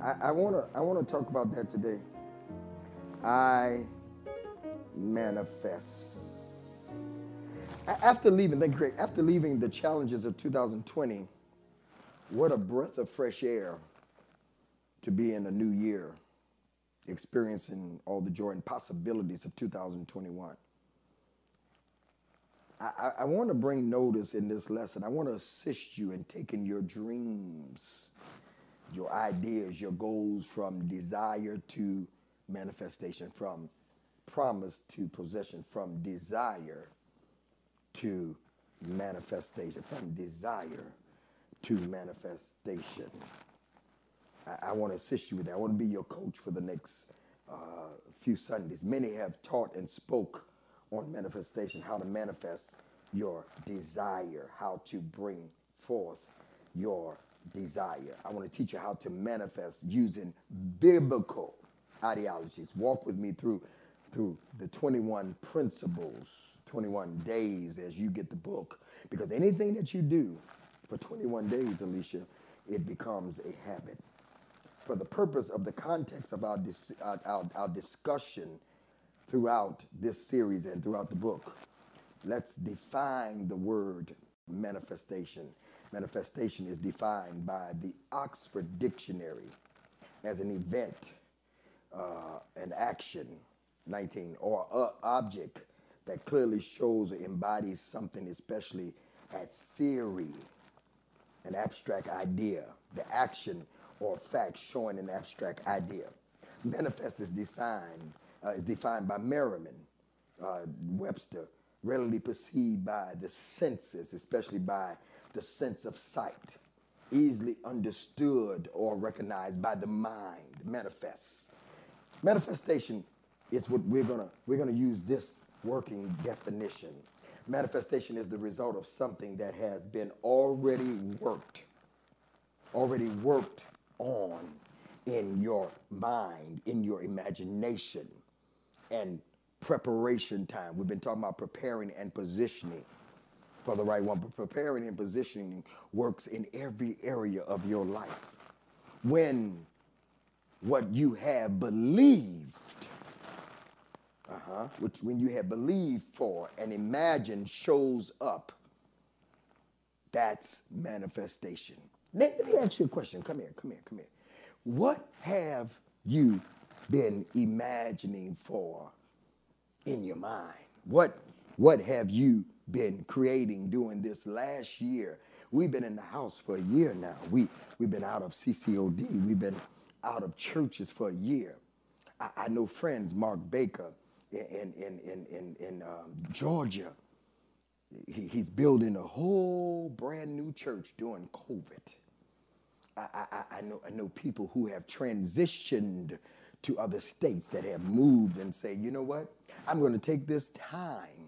I, I wanna I wanna talk about that today. I manifest. After leaving, thank you, Craig. After leaving the challenges of 2020, what a breath of fresh air to be in a new year, experiencing all the joy and possibilities of 2021. I, I, I want to bring notice in this lesson. I want to assist you in taking your dreams, your ideas, your goals from desire to manifestation, from promise to possession, from desire to manifestation, from desire to manifestation. I, I want to assist you with that. I want to be your coach for the next uh, few Sundays. Many have taught and spoke on manifestation, how to manifest your desire, how to bring forth your desire. I want to teach you how to manifest using biblical ideologies. Walk with me through through the 21 principles, 21 days as you get the book. Because anything that you do for 21 days, Alicia, it becomes a habit for the purpose of the context of our, dis- our, our, our discussion throughout this series and throughout the book, let's define the word manifestation. Manifestation is defined by the Oxford Dictionary as an event, uh, an action, 19, or a object that clearly shows or embodies something, especially a theory an abstract idea, the action or fact showing an abstract idea. Manifest is defined, uh, is defined by Merriman uh, Webster, readily perceived by the senses, especially by the sense of sight, easily understood or recognized by the mind, manifests. Manifestation is what we're gonna we're gonna use this working definition. Manifestation is the result of something that has been already worked, already worked on in your mind, in your imagination, and preparation time. We've been talking about preparing and positioning for the right one, but preparing and positioning works in every area of your life. When what you have believed uh-huh, which when you have believed for and imagined shows up, that's manifestation. Let, let me ask you a question. Come here, come here, come here. What have you been imagining for in your mind? What what have you been creating during this last year? We've been in the house for a year now. We we've been out of CCOD. We've been out of churches for a year. I, I know friends, Mark Baker in in in in, in um, Georgia. He, he's building a whole brand new church during COVID. I, I, I know I know people who have transitioned to other states that have moved and say, you know what? I'm going to take this time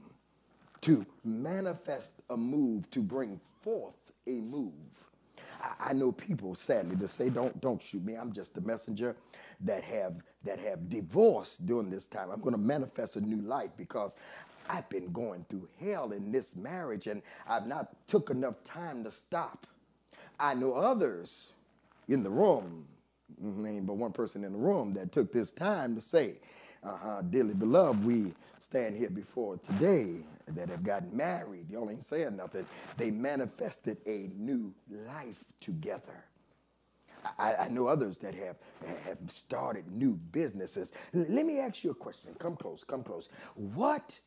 to manifest a move, to bring forth a move. I, I know people, sadly, to say, don't don't shoot me. I'm just a messenger that have that have divorced during this time. I'm going to manifest a new life because I've been going through hell in this marriage and I've not took enough time to stop. I know others in the room, mm, but one person in the room that took this time to say, uh-huh, dearly beloved, we stand here before today that have gotten married. Y'all ain't saying nothing. They manifested a new life together. I, I, know others that have have started new businesses. L- let me ask you a question. Come close, come close. What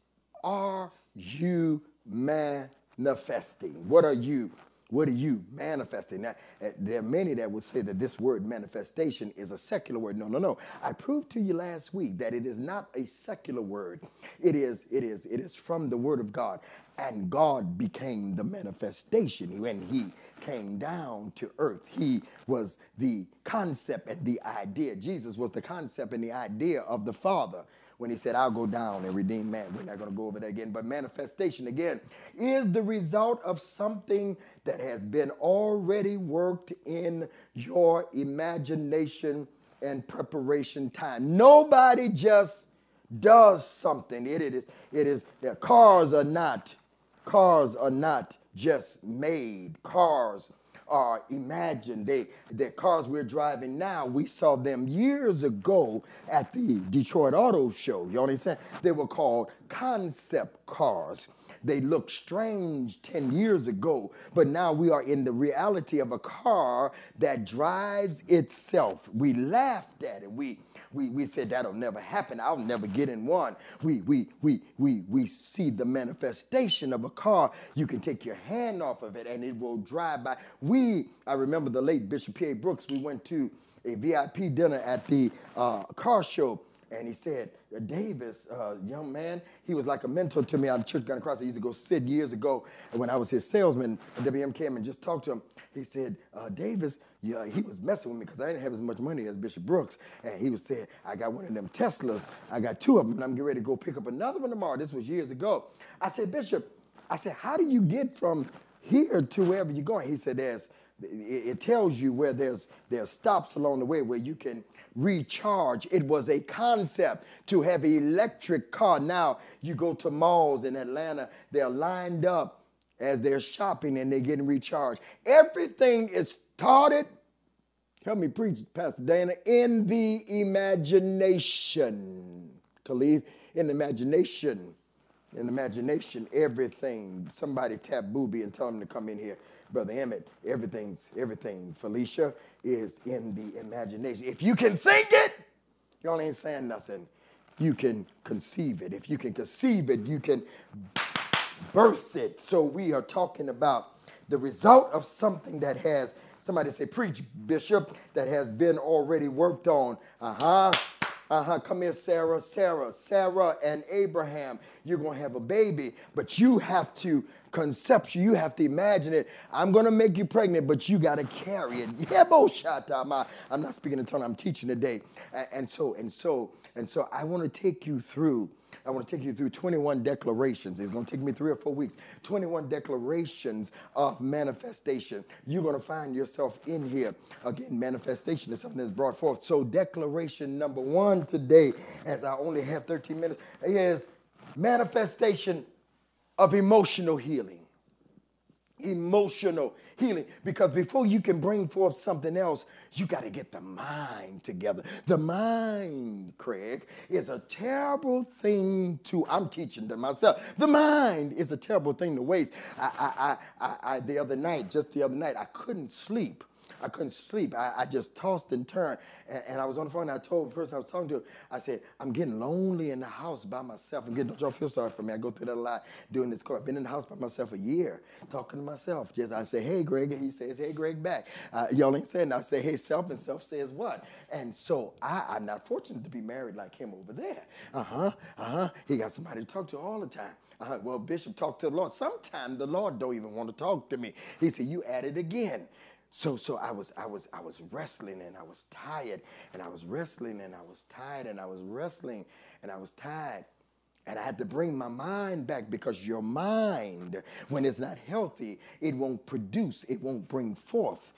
are you manifesting? What are you what are you manifesting? Now, uh, there are many that would say that this word manifestation is a secular word. No, no, no. I proved to you last week that it is not a secular word. It is, it is, it is from the word of God. And God became the manifestation when he came down to earth. He was the concept and the idea. Jesus was the concept and the idea of the Father when he said, I'll go down and redeem man. We're not going to go over that again. But manifestation, again, is the result of something that has been already worked in your imagination and preparation time. Nobody just does something. It is, it is, cars are not, cars are not just made. Cars are imagined. They, the cars we're driving now, we saw them years ago at the Detroit Auto Show. You understand? They were called concept cars. They looked strange 10 years ago, but now we are in the reality of a car that drives itself. We laughed at it. We we, we said that'll never happen. I'll never get in one. We, we, we, we, we see the manifestation of a car. You can take your hand off of it and it will drive by. We, I remember the late Bishop P.A. Brooks, we went to a VIP dinner at the uh, car show and he said, Davis, uh, young man, he was like a mentor to me out of Church Gun Cross. I used to go sit years ago and when I was his salesman. WM came and just talked to him. He said, uh, Davis, yeah, he was messing with me because I didn't have as much money as Bishop Brooks. And he was saying, I got one of them Teslas. I got two of them, and I'm getting ready to go pick up another one tomorrow. This was years ago. I said, Bishop, I said, how do you get from here to wherever you're going? He said, there's, it tells you where there's, there's stops along the way where you can recharge. It was a concept to have an electric car. Now you go to malls in Atlanta, they're lined up as they're shopping and they're getting recharged. Everything is started, help me preach, Pastor Dana, in the imagination. Khalid, in the imagination. In the imagination, everything. Somebody tap Booby and tell him to come in here. Brother Emmett, everything's everything. Felicia is in the imagination. If you can think it, only ain't saying nothing. You can conceive it. If you can conceive it, you can birth it. So we are talking about the result of something that has somebody say preach bishop that has been already worked on uh-huh. Uh-huh uh-huh come here sarah sarah sarah and abraham. You're going to have a baby but you have to conception you have to imagine it. I'm going to make you pregnant but you got to carry it. Yeah i'm not speaking in tongue i'm teaching today. And so and so and so i want to take you through I want to take you through 21 declarations. It's going to take me three or four weeks. 21 declarations of manifestation. You're going to find yourself in here. Again, manifestation is something that's brought forth. So, declaration number one today, as I only have 13 minutes, is manifestation of emotional healing. Emotional healing. Because before you can bring forth something else, you got to get the mind together. The mind, Craig, is a terrible thing to, I'm teaching to myself. The mind is a terrible thing to waste. I, I, I, I, the other night, just the other night, I couldn't sleep I couldn't sleep. I, I just tossed and turned. And, and, I was on the phone and I told the person I was talking to, I said, I'm getting lonely in the house by myself. I'm getting, don't y'all feel sorry for me. I go through that a lot doing this course. I've been in the house by myself a year, talking to myself. Just I say, hey, Greg, and he says, hey, Greg, back. Uh, y'all ain't saying, I say, hey, self, and self says what? And so I, I'm not fortunate to be married like him over there. Uh-huh, uh-huh. He got somebody to talk to all the time. Uh, huh. well, Bishop, talk to the Lord. Sometimes the Lord don't even want to talk to me. He said, you at it again. So so I was I was I was wrestling and I was tired and I was wrestling and I was tired and I was wrestling and I was tired. And I had to bring my mind back because your mind, when it's not healthy, it won't produce, it won't bring forth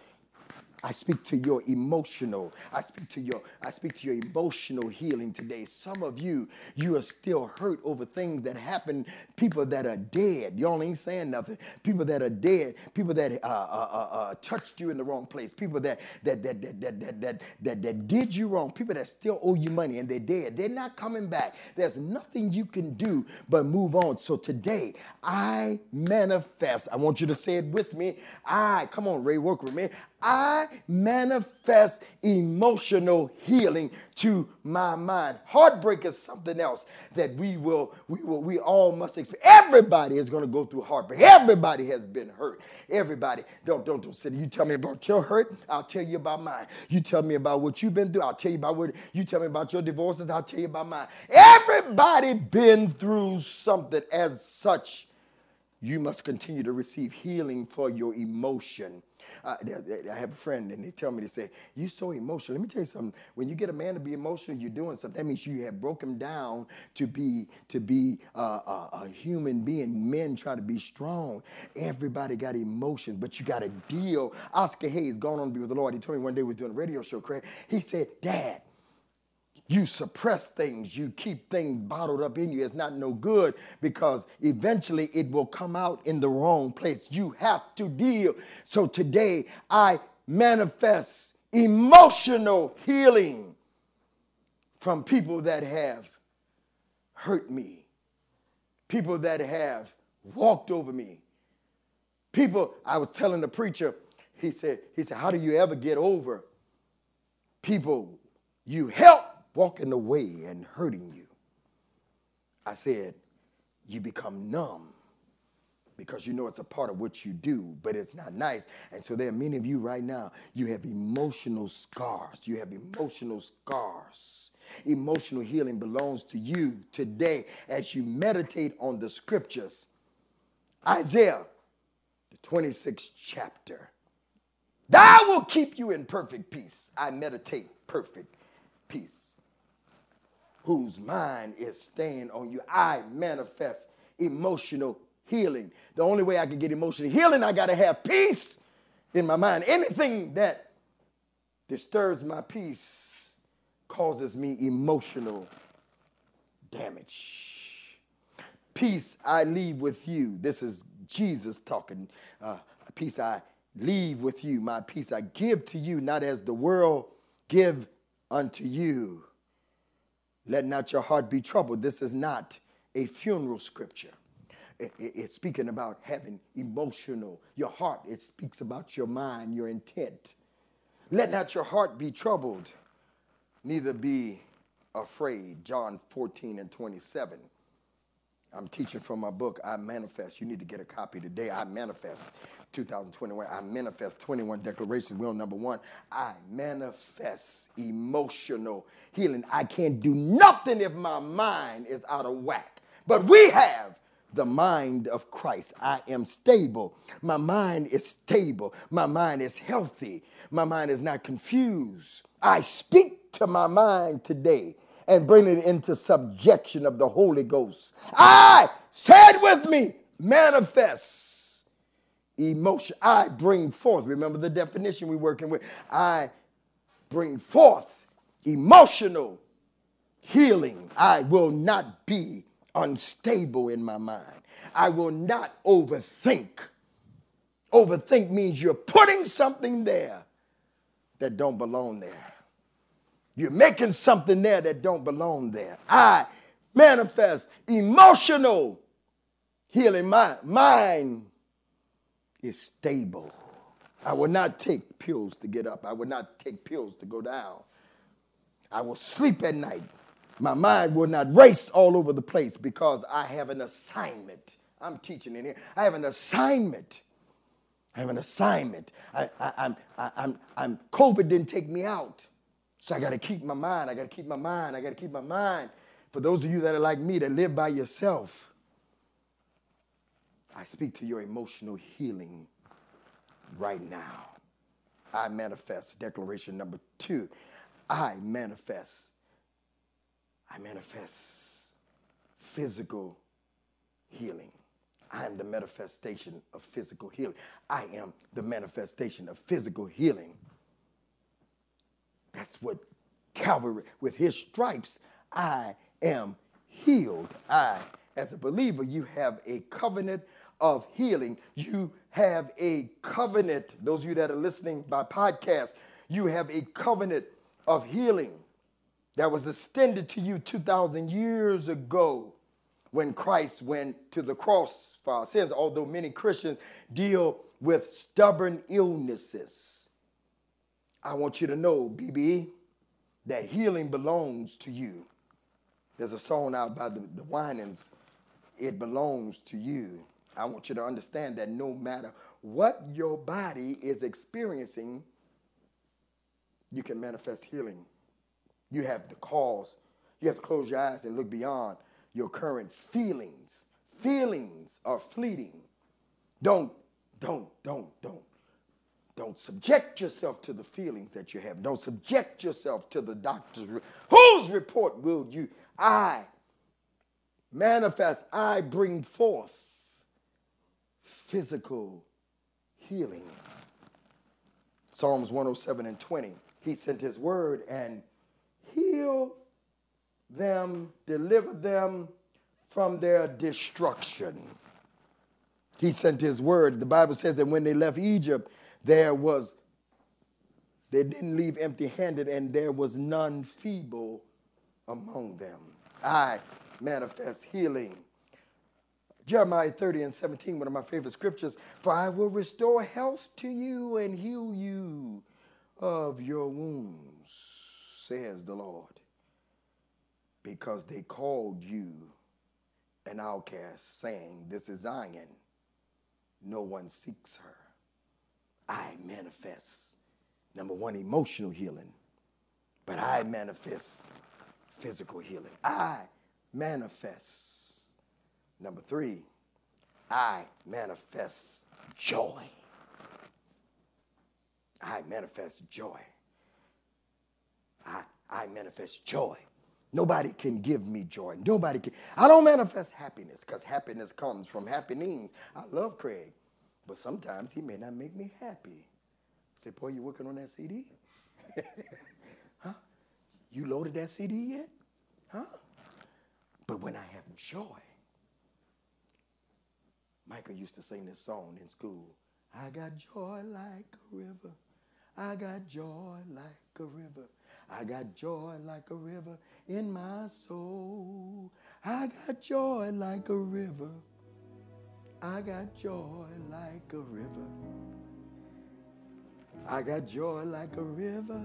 I speak to your emotional, I speak to your, I speak to your emotional healing today. Some of you, you are still hurt over things that happen, people that are dead. Y'all ain't saying nothing. People that are dead, people that uh, uh, uh, uh, touched you in the wrong place, people that that that that that that that, that did you wrong, people that still owe you money and they're dead. They're not coming back. There's nothing you can do but move on. So today, I manifest. I want you to say it with me. I come on, Ray, work with me. I manifest emotional healing to my mind. Heartbreak is something else that we will, we will, we all must experience. Everybody is going to go through heartbreak. Everybody has been hurt. Everybody. Don't, don't, don't sit. You tell me about your hurt. I'll tell you about mine. You tell me about what you've been through. I'll tell you about what you tell me about your divorces. I'll tell you about mine. Everybody been through something as such. You must continue to receive healing for your emotion uh, I have a friend and they tell me, they say, you're so emotional. Let me tell you something. When you get a man to be emotional, you're doing something. That means you have broken down to be, to be uh, a, a human being. Men try to be strong. Everybody got emotions, but you got to deal. Oscar Hayes, gone on to be with the Lord. He told me one day he was doing a radio show, Craig. He said, Dad, you suppress things, you keep things bottled up in you. It's not no good because eventually it will come out in the wrong place. You have to deal. So today I manifest emotional healing from people that have hurt me, people that have walked over me. People, I was telling the preacher, he said, he said, how do you ever get over people you help walking away and hurting you? I said, you become numb because you know it's a part of what you do, but it's not nice. And so there are many of you right now, you have emotional scars. You have emotional scars. Emotional healing belongs to you today as you meditate on the scriptures. Isaiah, the 26th chapter. Thou will keep you in perfect peace. I meditate perfect peace. Whose mind is staying on you. I manifest emotional healing. The only way I can get emotional healing, I got to have peace in my mind. Anything that disturbs my peace causes me emotional damage. Peace I leave with you. This is Jesus talking. Uh, peace I leave with you. My peace I give to you, not as the world give unto you. Let not your heart be troubled. This is not a funeral scripture. it's speaking about having emotional, your heart. It speaks about your mind, your intent. Let not your heart be troubled, neither be afraid. John 14 and 27. I'm teaching from my book, I Manifest. You need to get a copy today. I Manifest 2021. I Manifest 21 Declarations. We're number one. I manifest emotional healing. I can't do nothing if my mind is out of whack. But we have the mind of Christ. I am stable. My mind is stable. My mind is healthy. My mind is not confused. I speak to my mind today and bring it into subjection of the Holy Ghost. I said with me, manifest emotion. I bring forth. Remember the definition we're working with. I bring forth emotional healing. I will not be unstable in my mind. I will not overthink. Overthink means you're putting something there that don't belong there. You're making something there that don't belong there. I manifest emotional healing. My mind is stable. I will not take pills to get up. I will not take pills to go down. I will sleep at night. My mind will not race all over the place because I have an assignment. I'm teaching in here. I have an assignment. I have an assignment. I, I, I'm, I, I'm, I'm, COVID didn't take me out. So I got to keep my mind. I got to keep my mind. I got to keep my mind. For those of you that are like me that live by yourself, I speak to your emotional healing right now. I manifest, declaration number two. I manifest. I manifest physical healing. I am the manifestation of physical healing. I am the manifestation of physical healing. That's what Calvary, with his stripes, I am healed. I, as a believer, you have a covenant of healing. You have a covenant. Those of you that are listening by podcast, you have a covenant of healing that was extended to you 2,000 years ago when Christ went to the cross for our sins, although many Christians deal with stubborn illnesses I want you to know, BB, that healing belongs to you. There's a song out by the, the Winans, It Belongs to You. I want you to understand that no matter what your body is experiencing, you can manifest healing. You have the cause. You have to close your eyes and look beyond your current feelings. Feelings are fleeting. Don't, don't, don't, don't don't subject yourself to the feelings that you have. Don't subject yourself to the doctor's. Re- Whose report will you? I manifest, I bring forth physical healing. Psalms 107 and 20. He sent his word and healed them, deliver them from their destruction. He sent his word. The Bible says that when they left Egypt, there was, they didn't leave empty handed, and there was none feeble among them. I manifest healing. Jeremiah 30 and 17, one of my favorite scriptures. For I will restore health to you and heal you of your wounds, says the Lord. Because they called you an outcast, saying, This is Zion. No one seeks her. I manifest, number one, emotional healing, but I manifest physical healing. I manifest. Number three, I manifest joy. I manifest joy. I, I manifest joy. Nobody can give me joy. Nobody can. I don't manifest happiness because happiness comes from happenings. I love Craig, but sometimes he may not make me happy. Say, boy, you working on that CD? huh? You loaded that CD yet? Huh? But when I have joy, Michael used to sing this song in school. I got joy like a river. I got joy like a river. I got joy like a river in my soul. I got joy like a river. I got joy like a river. I got joy like a river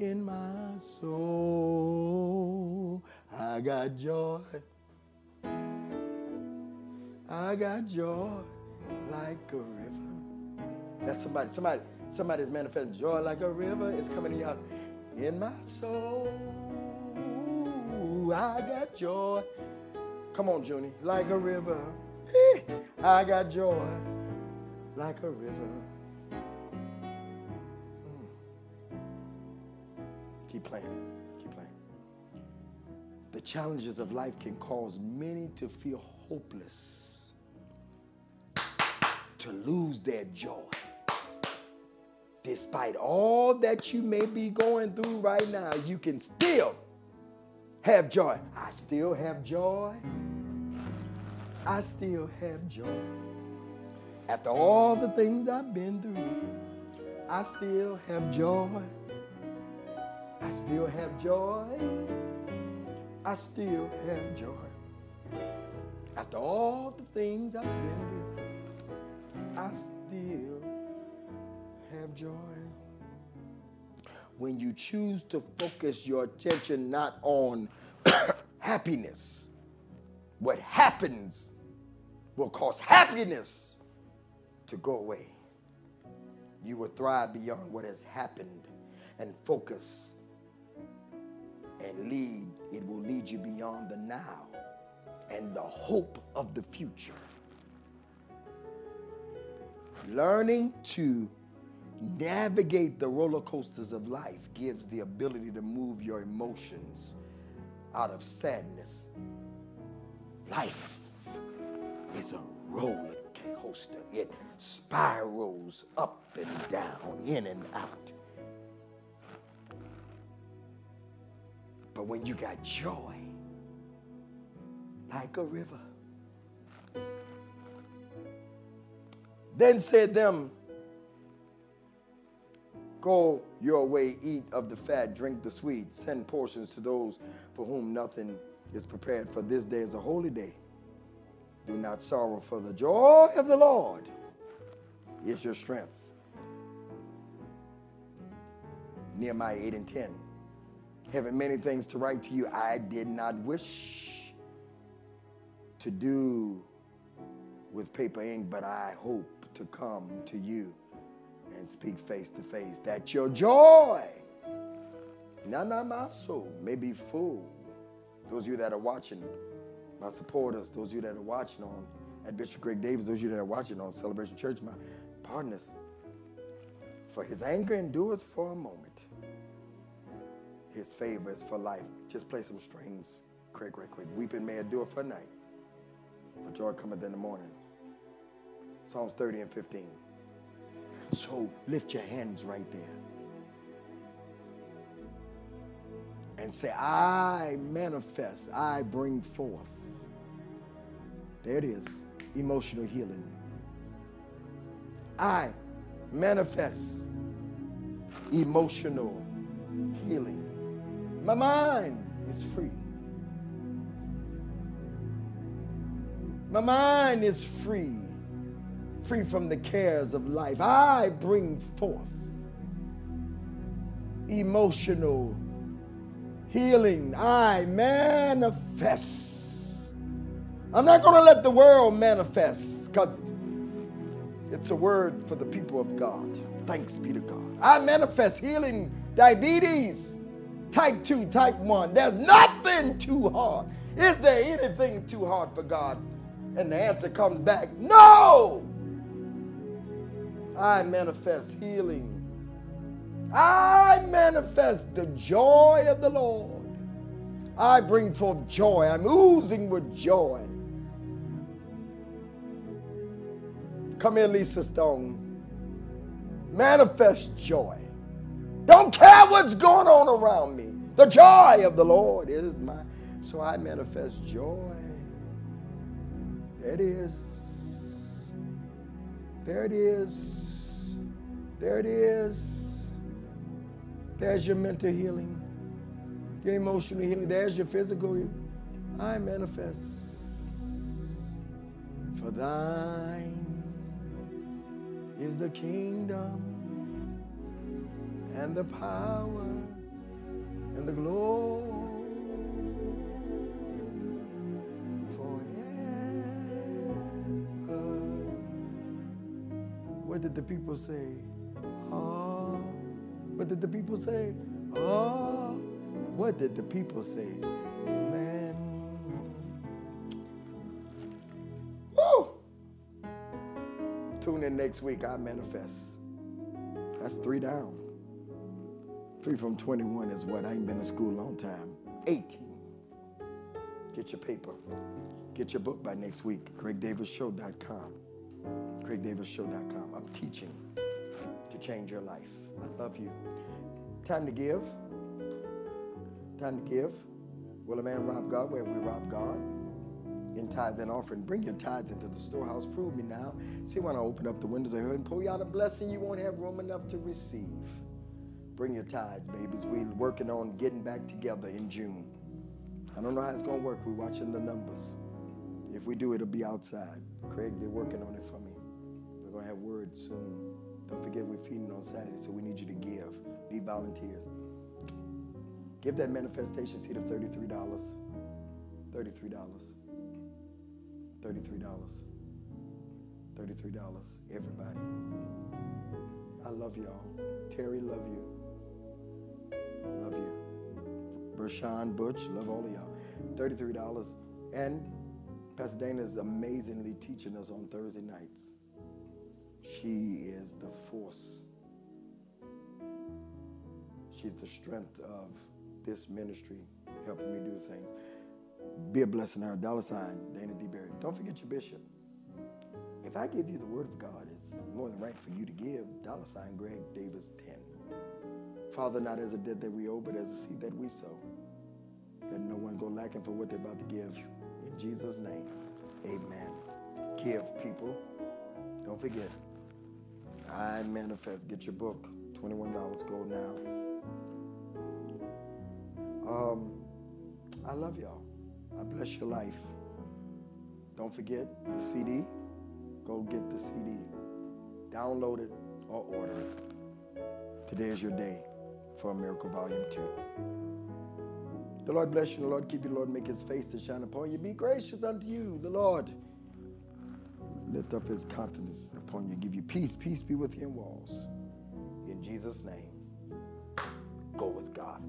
in my soul. I got joy. I got joy like a river. That's somebody, somebody, somebody's manifesting joy like a river. It's coming out in my soul. I got joy. Come on, Junie, like a river. Eh, I got joy like a river. Hmm. Keep playing. Keep playing. The challenges of life can cause many to feel hopeless, to lose their joy. Despite all that you may be going through right now, you can still have joy. I still have joy. I still have joy. After all the things I've been through, I still have joy. I still have joy. I still have joy. After all the things I've been through, I still have joy. When you choose to focus your attention not on happiness, what happens will cause happiness to go away. You will thrive beyond what has happened and focus and lead, it will lead you beyond the now and the hope of the future. Learning to navigate the roller coasters of life gives the ability to move your emotions out of sadness. Life is a roller coaster, it spirals up and down, in and out. But when you got joy, like a river, then said them, Go your way, eat of the fat, drink the sweet, send portions to those for whom nothing is prepared. For this day is a holy day. Do not sorrow, for the joy of the Lord is your strength. Nehemiah 8 and 10 having many things to write to you, I did not wish to do with paper ink, but I hope to come to you and speak face to face that your joy, nana my soul, may be full. Those of you that are watching, my supporters, those of you that are watching on at Bishop Greg Davis, those of you that are watching on Celebration Church, my partners, for his anger endureth for a moment his favor is for life. Just play some strings, Craig, right quick. Weeping may endure for a night, but joy cometh in the morning. Psalms 30 and 15. So lift your hands right there and say, I manifest, I bring forth. There it is emotional healing. I manifest emotional healing. My mind is free. My mind is free, free from the cares of life. I bring forth emotional healing. I manifest. I'm not going to let the world manifest because it's a word for the people of God. Thanks be to God. I manifest healing diabetes, type 2, type 1. There's nothing too hard. Is there anything too hard for God? And the answer comes back no. I manifest healing. I manifest the joy of the Lord. I bring forth joy. I'm oozing with joy. Come here, Lisa Stone. Manifest joy. Don't care what's going on around me. The joy of the Lord is my. So I manifest joy. There it is. There it is. There it is. There's your mental healing, your emotional healing. There's your physical. I manifest. For thine is the kingdom and the power and the glory forever. What did the people say? Ah. What did the people say? Ah. What did the people say? Next week. I manifest. That's three down. Three from 21 is what? I ain't been in school a long time. 18. Get your paper. Get your book by next week. CraigDavisShow.com. CraigDavisShow.com. I'm teaching to change your life. I love you. Time to give. Time to give. Will a man rob God? Where we rob God? In tithe and offering. Bring your tithes into the storehouse. Prove me now. See when I open up the windows of heaven pour you out a blessing you won't have room enough to receive. Bring your tithes, babies. We're working on getting back together in June. I don't know how it's going to work. We're watching the numbers. If we do, it'll be outside. Craig, they're working on it for me. We're going to have words soon. Don't forget we're feeding on Saturday, so we need you to give. Need volunteers. Give that manifestation seed of $33. $33. $33. $33. Everybody. I love y'all. Terry, love you. Love you. Bershawn, Butch, love all of y'all. $33. And Pastor Dana is amazingly teaching us on Thursday nights. She is the force. She's the strength of this ministry, helping me do things. Be a blessing her. Dollar sign, Dana D. Don't forget your bishop. If I give you the word of God, it's more than right for you to give. Dollar sign Greg Davis 10. Father, not as a debt that we owe, but as a seed that we sow. Let no one go lacking for what they're about to give. In Jesus' name, amen. Give, people. Don't forget. I manifest. Get your book. $21. Go now. Um, I love y'all. I bless your life. Don't forget the CD. Go get the CD. Download it or order it. Today is your day for a Miracle Volume 2. The Lord bless you. The Lord keep you. The Lord make his face to shine upon you. Be gracious unto you. The Lord lift up his countenance upon you. Give you peace. Peace be with you in walls. In Jesus' name, go with God.